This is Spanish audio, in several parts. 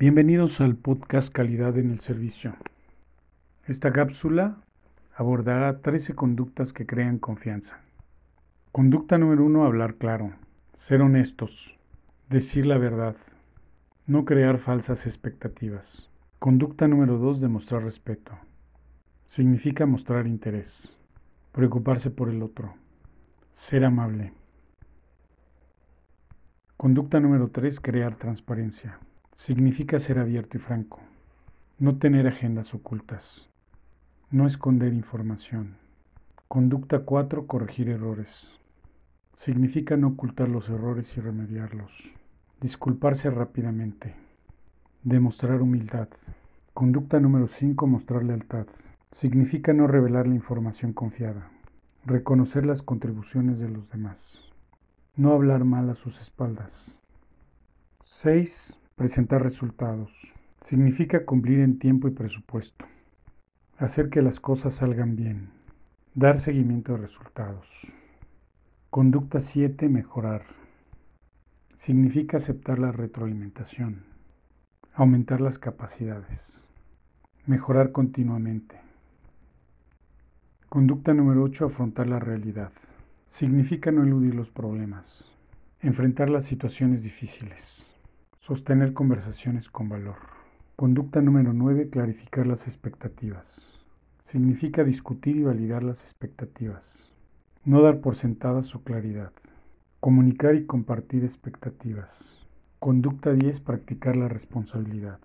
Bienvenidos al podcast Calidad en el Servicio. Esta cápsula abordará 13 conductas que crean confianza. Conducta número 1, hablar claro, ser honestos, decir la verdad, no crear falsas expectativas. Conducta número 2, demostrar respeto. Significa mostrar interés, preocuparse por el otro, ser amable. Conducta número 3, crear transparencia. Significa ser abierto y franco, no tener agendas ocultas, no esconder información. Conducta 4. Corregir errores. Significa no ocultar los errores y remediarlos. Disculparse rápidamente. Demostrar humildad. Conducta número 5. Mostrar lealtad. Significa no revelar la información confiada. Reconocer las contribuciones de los demás. No hablar mal a sus espaldas. 6. Presentar resultados. Significa cumplir en tiempo y presupuesto. Hacer que las cosas salgan bien. Dar seguimiento de resultados. Conducta 7. Mejorar. Significa aceptar la retroalimentación. Aumentar las capacidades. Mejorar continuamente. Conducta número 8. Afrontar la realidad. Significa no eludir los problemas. Enfrentar las situaciones difíciles. Sostener conversaciones con valor. Conducta número 9. Clarificar las expectativas. Significa discutir y validar las expectativas. No dar por sentada su claridad. Comunicar y compartir expectativas. Conducta 10. Practicar la responsabilidad.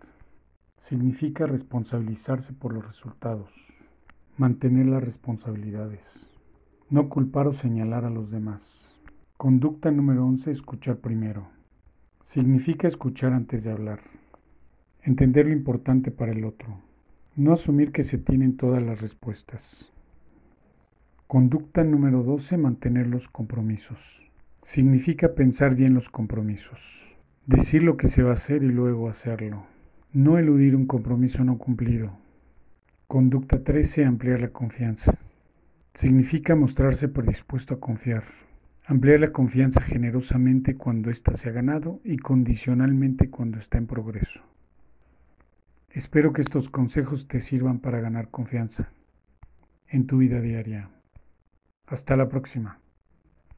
Significa responsabilizarse por los resultados. Mantener las responsabilidades. No culpar o señalar a los demás. Conducta número 11. Escuchar primero. Significa escuchar antes de hablar. Entender lo importante para el otro. No asumir que se tienen todas las respuestas. Conducta número 12. Mantener los compromisos. Significa pensar bien los compromisos. Decir lo que se va a hacer y luego hacerlo. No eludir un compromiso no cumplido. Conducta 13. Ampliar la confianza. Significa mostrarse predispuesto a confiar. Ampliar la confianza generosamente cuando ésta se ha ganado y condicionalmente cuando está en progreso. Espero que estos consejos te sirvan para ganar confianza en tu vida diaria. Hasta la próxima.